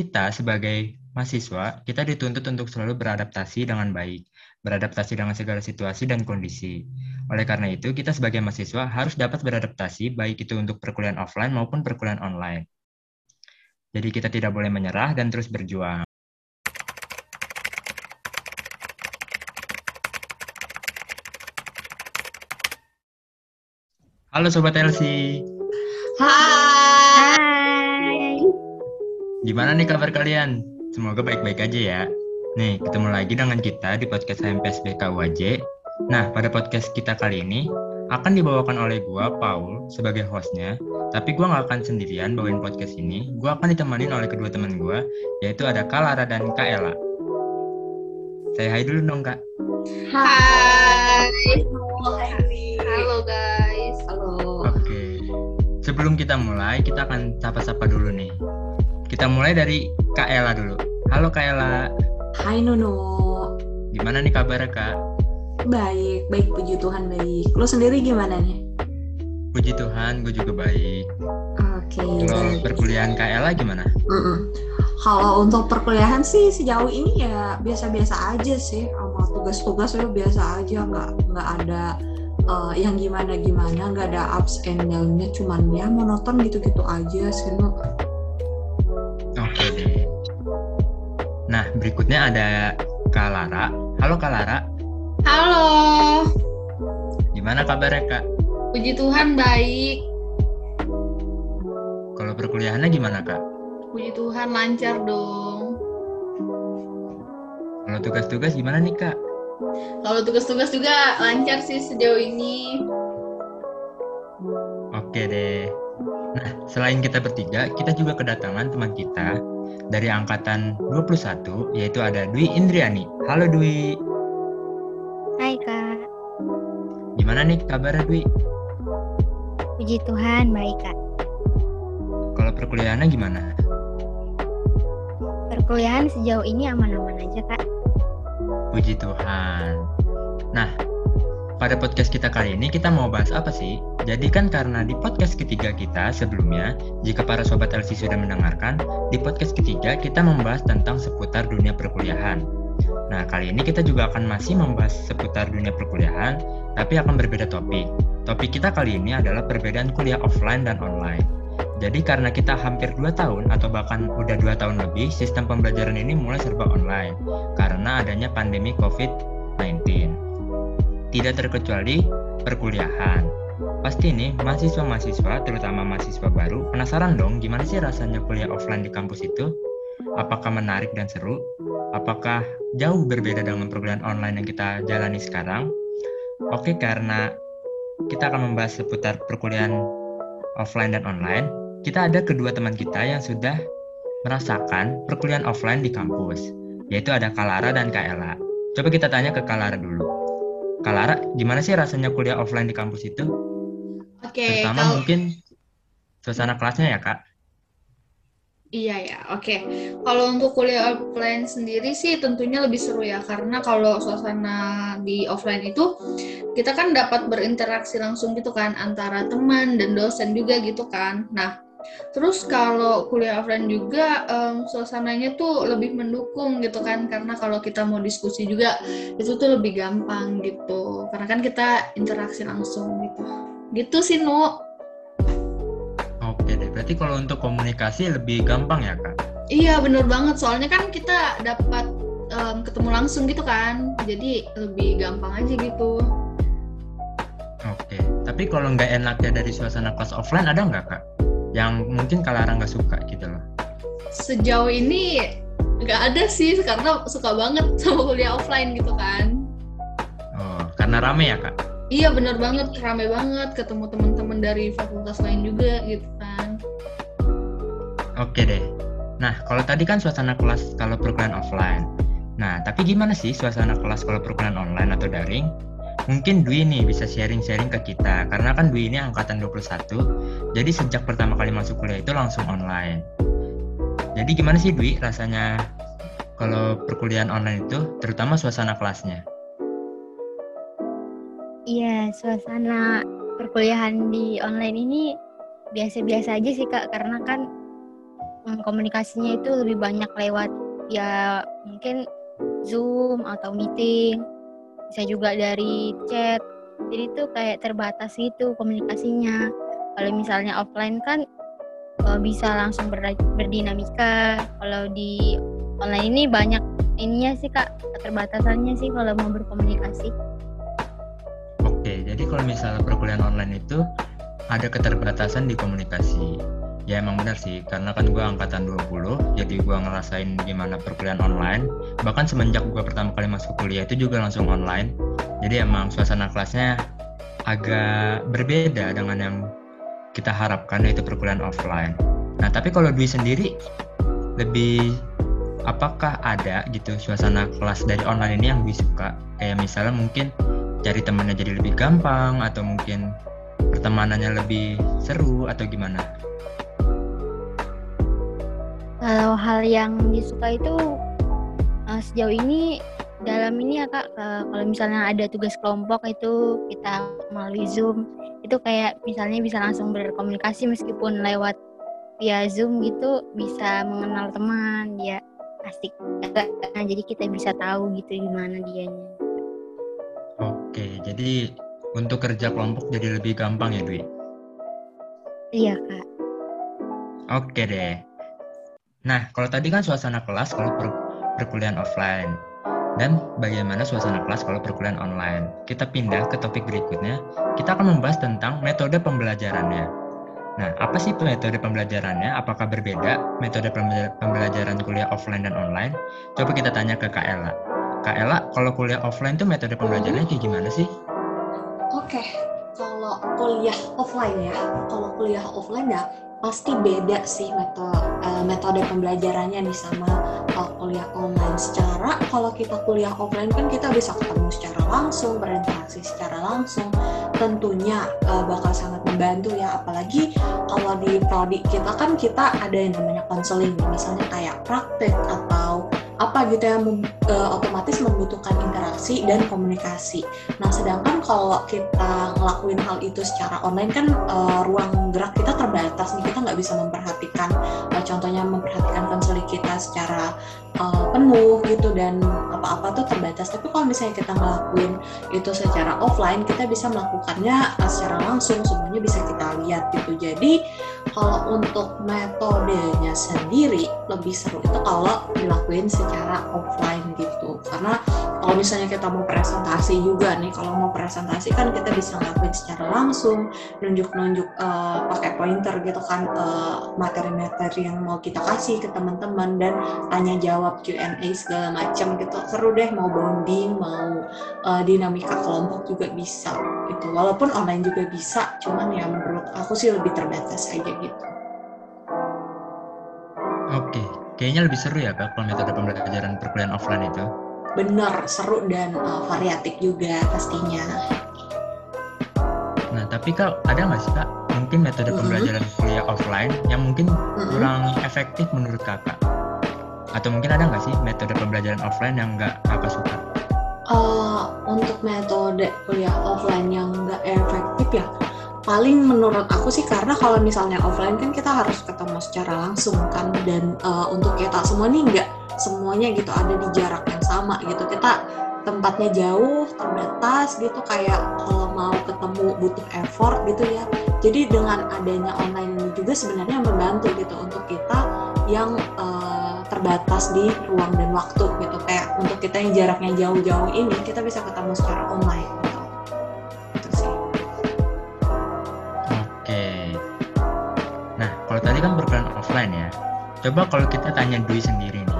kita sebagai mahasiswa, kita dituntut untuk selalu beradaptasi dengan baik, beradaptasi dengan segala situasi dan kondisi. Oleh karena itu, kita sebagai mahasiswa harus dapat beradaptasi baik itu untuk perkuliahan offline maupun perkuliahan online. Jadi kita tidak boleh menyerah dan terus berjuang. Halo Sobat Elsie. Hai. Gimana nih kabar kalian? Semoga baik-baik aja ya. Nih, ketemu lagi dengan kita di podcast HMPSBK UAJ. Nah, pada podcast kita kali ini akan dibawakan oleh gua, Paul, sebagai hostnya. Tapi gua nggak akan sendirian bawain podcast ini. Gua akan ditemenin oleh kedua teman gua, yaitu ada Kak Lara dan Kak Ella. Saya hai dulu dong, Kak. Hai. Halo guys. Halo. Oke. Sebelum kita mulai, kita akan sapa-sapa dulu nih. Kita mulai dari Kak Ella dulu. Halo Kak Ella. Hai Nono. Gimana nih kabarnya, Kak? Baik, baik puji Tuhan baik. Lo sendiri gimana nih? Puji Tuhan, gue juga baik. Oke. Kalau baik. perkuliahan Kak Ella gimana? Mm-mm. Kalau untuk perkuliahan sih sejauh ini ya biasa-biasa aja sih. Sama tugas-tugas ya biasa aja, nggak nggak ada eh, yang gimana-gimana, nggak ada ups and down-nya, cuman ya monoton gitu-gitu aja sih. Berikutnya ada Kak Lara. Halo Kak Lara, Halo. gimana kabarnya Kak? Puji Tuhan baik. Kalau perkuliahannya gimana Kak? Puji Tuhan lancar dong. Kalau tugas-tugas gimana nih Kak? Kalau tugas-tugas juga lancar sih sejauh ini. Oke deh. Nah, selain kita bertiga, kita juga kedatangan teman kita dari angkatan 21, yaitu ada Dwi Indriani. Halo Dwi, Hai kak, gimana nih kabarnya Dwi? puji Tuhan baik kak. Kalau perkuliahannya gimana? Perkuliahan sejauh ini aman-aman aja kak. Puji Tuhan. Nah, pada podcast kita kali ini kita mau bahas apa sih? Jadi kan karena di podcast ketiga kita sebelumnya, jika para sobat LC sudah mendengarkan, di podcast ketiga kita membahas tentang seputar dunia perkuliahan. Nah, kali ini kita juga akan masih membahas seputar dunia perkuliahan, tapi akan berbeda topik. Topik kita kali ini adalah perbedaan kuliah offline dan online. Jadi karena kita hampir 2 tahun atau bahkan udah 2 tahun lebih, sistem pembelajaran ini mulai serba online karena adanya pandemi COVID-19. Tidak terkecuali perkuliahan. Pasti nih, mahasiswa-mahasiswa, terutama mahasiswa baru, penasaran dong gimana sih rasanya kuliah offline di kampus itu? Apakah menarik dan seru? Apakah jauh berbeda dengan perkuliahan online yang kita jalani sekarang? Oke, karena kita akan membahas seputar perkuliahan offline dan online, kita ada kedua teman kita yang sudah merasakan perkuliahan offline di kampus, yaitu ada Kalara dan Kak Ella. Coba kita tanya ke Kalara dulu. Kalara, gimana sih rasanya kuliah offline di kampus itu? Oke, Terutama kalau mungkin suasana kelasnya ya, Kak? iya ya, oke. Kalau untuk kuliah offline sendiri sih tentunya lebih seru ya karena kalau suasana di offline itu kita kan dapat berinteraksi langsung gitu kan antara teman dan dosen juga gitu kan. Nah, terus kalau kuliah offline juga em, suasananya tuh lebih mendukung gitu kan karena kalau kita mau diskusi juga itu tuh lebih gampang gitu. Karena kan kita interaksi langsung gitu. Gitu sih, Nu. Oke deh, berarti kalau untuk komunikasi lebih gampang ya, Kak? Iya bener banget soalnya kan kita dapat em, ketemu langsung gitu kan jadi lebih gampang aja gitu Oke, tapi kalau nggak enaknya dari suasana kelas offline ada nggak, Kak? Yang mungkin Kalara nggak suka gitu loh. sejauh ini nggak ada sih karena suka banget sama kuliah offline gitu kan Oh, karena rame ya, Kak? iya bener banget rame banget ketemu teman-teman dari fakultas lain juga gitu kan Oke deh. Nah, kalau tadi kan suasana kelas kalau perkuliahan offline. Nah, tapi gimana sih suasana kelas kalau perkuliahan online atau daring? Mungkin Dwi nih bisa sharing-sharing ke kita, karena kan Dwi ini angkatan 21, jadi sejak pertama kali masuk kuliah itu langsung online. Jadi gimana sih Dwi rasanya kalau perkuliahan online itu, terutama suasana kelasnya? Iya, suasana perkuliahan di online ini biasa-biasa aja sih kak, karena kan mm, komunikasinya itu lebih banyak lewat ya mungkin Zoom atau meeting, bisa juga dari chat. Jadi itu kayak terbatas gitu komunikasinya. Kalau misalnya offline kan eh, bisa langsung ber- berdinamika. Kalau di online ini banyak ininya sih kak keterbatasannya sih kalau mau berkomunikasi. Oke, jadi kalau misalnya perkuliahan online itu ada keterbatasan di komunikasi. Ya emang benar sih, karena kan gue angkatan 20, jadi gue ngerasain gimana perkuliahan online. Bahkan semenjak gue pertama kali masuk kuliah itu juga langsung online. Jadi emang suasana kelasnya agak berbeda dengan yang kita harapkan yaitu perkuliahan offline. Nah tapi kalau Dwi sendiri lebih apakah ada gitu suasana kelas dari online ini yang Dwi suka? Kayak misalnya mungkin cari temannya jadi lebih gampang atau mungkin pertemanannya lebih seru atau gimana? Kalau hal yang disuka itu eh, sejauh ini dalam ini ya kak, ke- kalau misalnya ada tugas kelompok itu kita melalui Zoom, itu kayak misalnya bisa langsung berkomunikasi meskipun lewat via Zoom gitu bisa mengenal teman, dia asik. Nah, jadi kita bisa tahu gitu gimana dianya. Oke, jadi untuk kerja kelompok jadi lebih gampang ya Dwi? Iya kak. Oke deh. Nah, kalau tadi kan suasana kelas kalau per perkuliahan offline. Dan bagaimana suasana kelas kalau perkuliahan online. Kita pindah ke topik berikutnya. Kita akan membahas tentang metode pembelajarannya. Nah, apa sih metode pembelajarannya? Apakah berbeda metode pembela- pembelajaran kuliah offline dan online? Coba kita tanya ke Kak Ella. Kak Ella, kalau kuliah offline tuh metode pembelajarannya kayak gimana sih? Oke, kalau kuliah offline ya, kalau kuliah offline ya pasti beda sih metode metode pembelajarannya nih sama uh, kuliah online. Secara kalau kita kuliah offline kan kita bisa ketemu secara langsung, berinteraksi secara langsung. Tentunya uh, bakal sangat membantu ya, apalagi kalau di prodi kita kan kita ada yang namanya konseling, misalnya kayak praktek atau apa gitu yang mem- uh, otomatis membutuhkan interaksi dan komunikasi. Nah, sedangkan kalau kita ngelakuin hal itu secara online kan uh, ruang gerak kita terbatas nih, kita nggak bisa memperhatikan, uh, contohnya memperhatikan konseling kita secara uh, penuh gitu dan apa-apa tuh terbatas. Tapi kalau misalnya kita ngelakuin itu secara offline, kita bisa melakukannya secara langsung, semuanya bisa kita lihat gitu. Jadi kalau untuk metodenya sendiri lebih seru itu kalau dilakuin secara offline gitu. Karena kalau misalnya kita mau presentasi juga nih kalau mau presentasi kan kita bisa ngelakuin secara langsung nunjuk-nunjuk eh, pakai pointer gitu kan eh, materi-materi yang mau kita kasih ke teman-teman dan tanya jawab Q&A segala macam gitu. Seru deh mau bonding mau eh, dinamika kelompok juga bisa gitu. Walaupun online juga bisa cuman ya menurut aku sih lebih terbatas aja gitu. Oke, kayaknya lebih seru ya Kak kalau metode pembelajaran perkuliahan offline itu. bener seru dan uh, variatif juga pastinya Nah, tapi Kak, ada nggak sih Kak mungkin metode Mhm. pembelajaran kuliah offline yang mungkin Mm-mm. kurang efektif menurut Kakak? Atau mungkin ada nggak sih metode pembelajaran offline yang nggak Kakak suka? Uh, untuk metode kuliah offline yang nggak efektif ya paling menurut aku sih karena kalau misalnya offline kan kita harus ketemu secara langsung kan. Dan uh, untuk kita semua nih nggak semuanya gitu ada di jarak yang sama gitu. Kita tempatnya jauh terbatas gitu. Kayak kalau mau ketemu butuh effort gitu ya. Jadi dengan adanya online ini juga sebenarnya membantu gitu untuk kita yang uh, terbatas di ruang dan waktu gitu. Kayak untuk kita yang jaraknya jauh-jauh ini kita bisa ketemu secara online offline ya. Coba kalau kita tanya Dwi sendiri nih.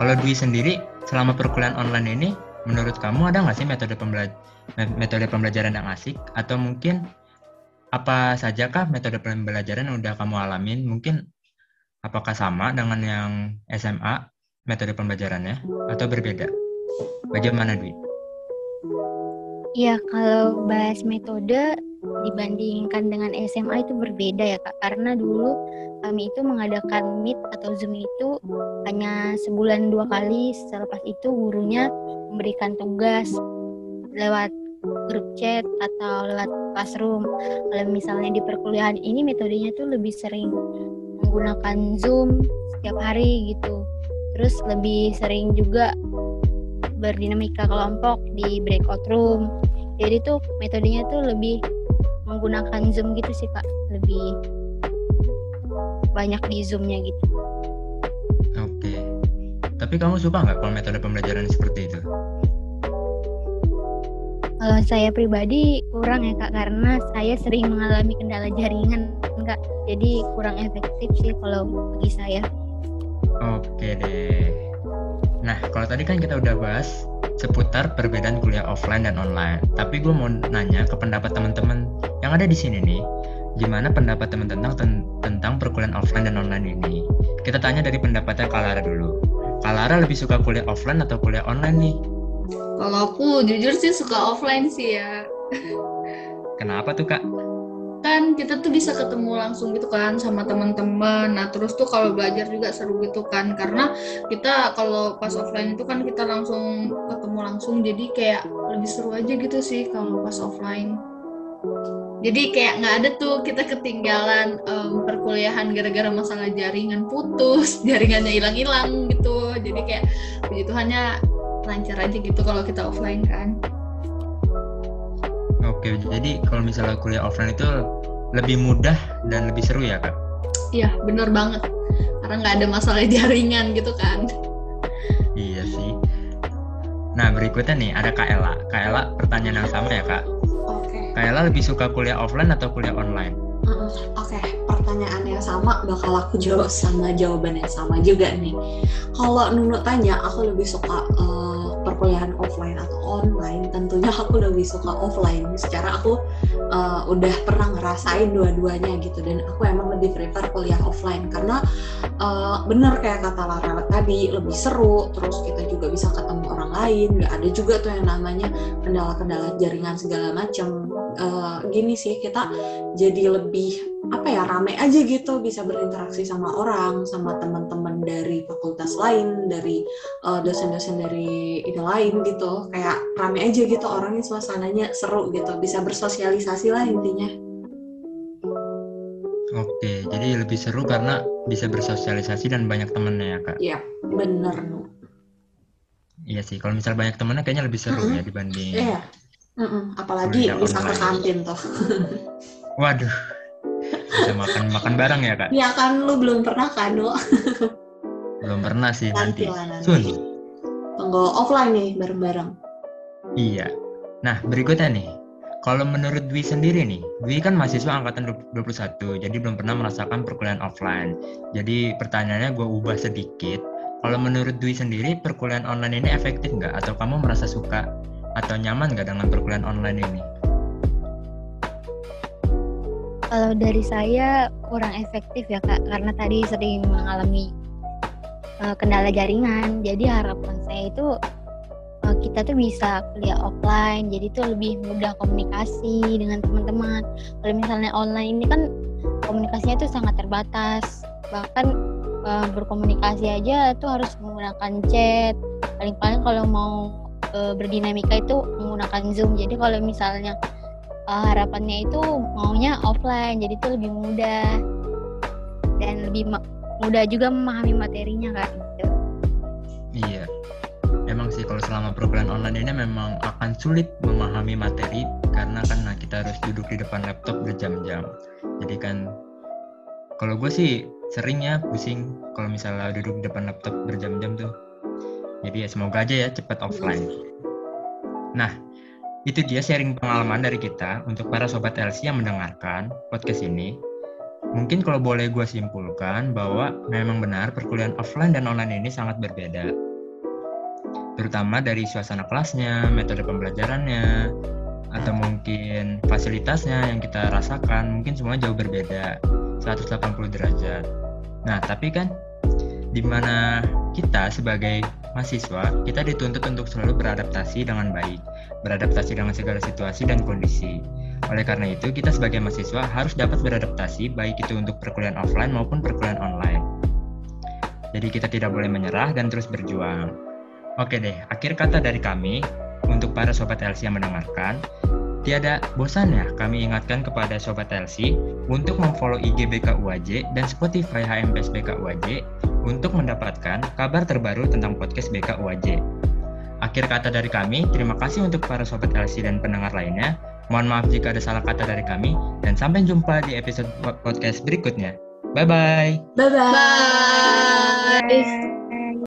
Kalau Dwi sendiri selama perkuliahan online ini, menurut kamu ada nggak sih metode pembela- me- metode pembelajaran yang asik? Atau mungkin apa sajakah metode pembelajaran yang udah kamu alamin? Mungkin apakah sama dengan yang SMA metode pembelajarannya atau berbeda? Bagaimana Dwi? Iya, kalau bahas metode dibandingkan dengan SMA itu berbeda ya Kak. Karena dulu kami itu mengadakan Meet atau Zoom itu hanya sebulan dua kali. Selepas itu gurunya memberikan tugas lewat grup chat atau lewat classroom. Kalau misalnya di perkuliahan ini metodenya tuh lebih sering menggunakan Zoom setiap hari gitu. Terus lebih sering juga berdinamika kelompok di breakout room. Jadi tuh metodenya tuh lebih menggunakan Zoom gitu sih kak, lebih banyak di Zoomnya gitu. Oke. Tapi kamu suka nggak kalau metode pembelajaran seperti itu? Kalau saya pribadi kurang ya kak, karena saya sering mengalami kendala jaringan kak, jadi kurang efektif sih kalau bagi saya. Oke deh. Nah, kalau tadi kan kita udah bahas seputar perbedaan kuliah offline dan online. Tapi gue mau nanya ke pendapat teman-teman yang ada di sini nih, gimana pendapat teman tentang ten- tentang perkuliahan offline dan online ini? Kita tanya dari pendapatnya Kalara dulu. Kalara lebih suka kuliah offline atau kuliah online nih? Kalau aku jujur sih suka offline sih ya. Kenapa tuh kak? Kan kita tuh bisa ketemu langsung gitu kan sama teman-teman. Nah terus tuh kalau belajar juga seru gitu kan. Karena kita kalau pas offline itu kan kita langsung ketemu langsung. Jadi kayak lebih seru aja gitu sih kalau pas offline. Jadi kayak nggak ada tuh kita ketinggalan em, perkuliahan gara-gara masalah jaringan putus, jaringannya hilang-hilang gitu. Jadi kayak puji Tuhannya lancar aja gitu kalau kita offline kan. Oke, jadi kalau misalnya kuliah offline itu lebih mudah dan lebih seru ya kak? Iya bener banget. Karena nggak ada masalah jaringan gitu kan. Iya sih. Nah berikutnya nih ada Kak Ella. Kak Ella pertanyaan yang sama ya kak. Oke. Kak Ella lebih suka kuliah offline atau kuliah online? Mm-mm. Oke, pertanyaan yang sama bakal aku jawab sama jawaban yang sama juga nih. Kalau Nunu tanya, aku lebih suka eh, perkuliahan offline atau online. Tentunya aku lebih suka offline. Secara aku eh, udah pernah ngerasain dua-duanya gitu dan aku emang lebih prefer kuliah offline karena eh, bener kayak kata Lara tadi lebih seru. Terus kita juga bisa ketemu orang lain. Gak ada juga tuh yang namanya kendala-kendala jaringan segala macam. Eh, gini sih kita jadi lebih apa ya rame aja gitu bisa berinteraksi sama orang sama teman-teman dari fakultas lain dari eh, dosen-dosen dari ini lain gitu kayak rame aja gitu orangnya suasananya seru gitu bisa bersosialisasi lah intinya Oke, jadi lebih seru karena bisa bersosialisasi dan banyak temennya ya kak. Iya bener Nu. Iya sih, kalau misal banyak temennya kayaknya lebih seru Mm-mm. ya dibanding. Iya Mm-mm, apalagi Kuliah bisa ke kantin tuh Waduh, bisa makan makan bareng ya kak? ya kan lu belum pernah kan Nu Belum pernah sih nanti nanti. lah nanti Sun. tunggu offline nih bareng-bareng Iya. Nah berikutnya nih, kalau menurut Dwi sendiri nih, Dwi kan mahasiswa angkatan 21, jadi belum pernah merasakan perkuliahan offline. Jadi pertanyaannya gue ubah sedikit. Kalau menurut Dwi sendiri, perkuliahan online ini efektif nggak? Atau kamu merasa suka atau nyaman nggak dengan perkuliahan online ini? Kalau dari saya kurang efektif ya kak, karena tadi sering mengalami eh, kendala jaringan. Jadi harapan saya itu eh, kita tuh bisa kuliah offline, jadi tuh lebih mudah komunikasi dengan teman-teman. Kalau misalnya online ini kan komunikasinya tuh sangat terbatas, bahkan eh, berkomunikasi aja tuh harus menggunakan chat. Paling-paling kalau mau eh, berdinamika itu menggunakan Zoom. Jadi kalau misalnya uh, harapannya itu maunya offline jadi itu lebih mudah dan lebih mudah juga memahami materinya kak gitu. Iya. Emang sih kalau selama perkuliahan online ini memang akan sulit memahami materi karena kan kita harus duduk di depan laptop berjam-jam. Jadi kan kalau gue sih seringnya pusing kalau misalnya duduk di depan laptop berjam-jam tuh. Jadi ya semoga aja ya cepat offline. Nah, itu dia sharing pengalaman dari kita untuk para sobat LC yang mendengarkan podcast ini. Mungkin kalau boleh gue simpulkan bahwa memang benar perkuliahan offline dan online ini sangat berbeda. Terutama dari suasana kelasnya, metode pembelajarannya, atau mungkin fasilitasnya yang kita rasakan mungkin semua jauh berbeda 180 derajat. Nah, tapi kan di mana kita sebagai mahasiswa, kita dituntut untuk selalu beradaptasi dengan baik, beradaptasi dengan segala situasi dan kondisi. Oleh karena itu, kita sebagai mahasiswa harus dapat beradaptasi baik itu untuk perkuliahan offline maupun perkuliahan online. Jadi kita tidak boleh menyerah dan terus berjuang. Oke deh, akhir kata dari kami untuk para sobat LC yang mendengarkan, Tiada bosan ya kami ingatkan kepada Sobat LC untuk memfollow IG BKUAJ dan Spotify HMPS BKUAJ untuk mendapatkan kabar terbaru tentang podcast BKUAJ. Akhir kata dari kami, terima kasih untuk para Sobat LC dan pendengar lainnya. Mohon maaf jika ada salah kata dari kami, dan sampai jumpa di episode podcast berikutnya. Bye-bye! Bye-bye! Bye.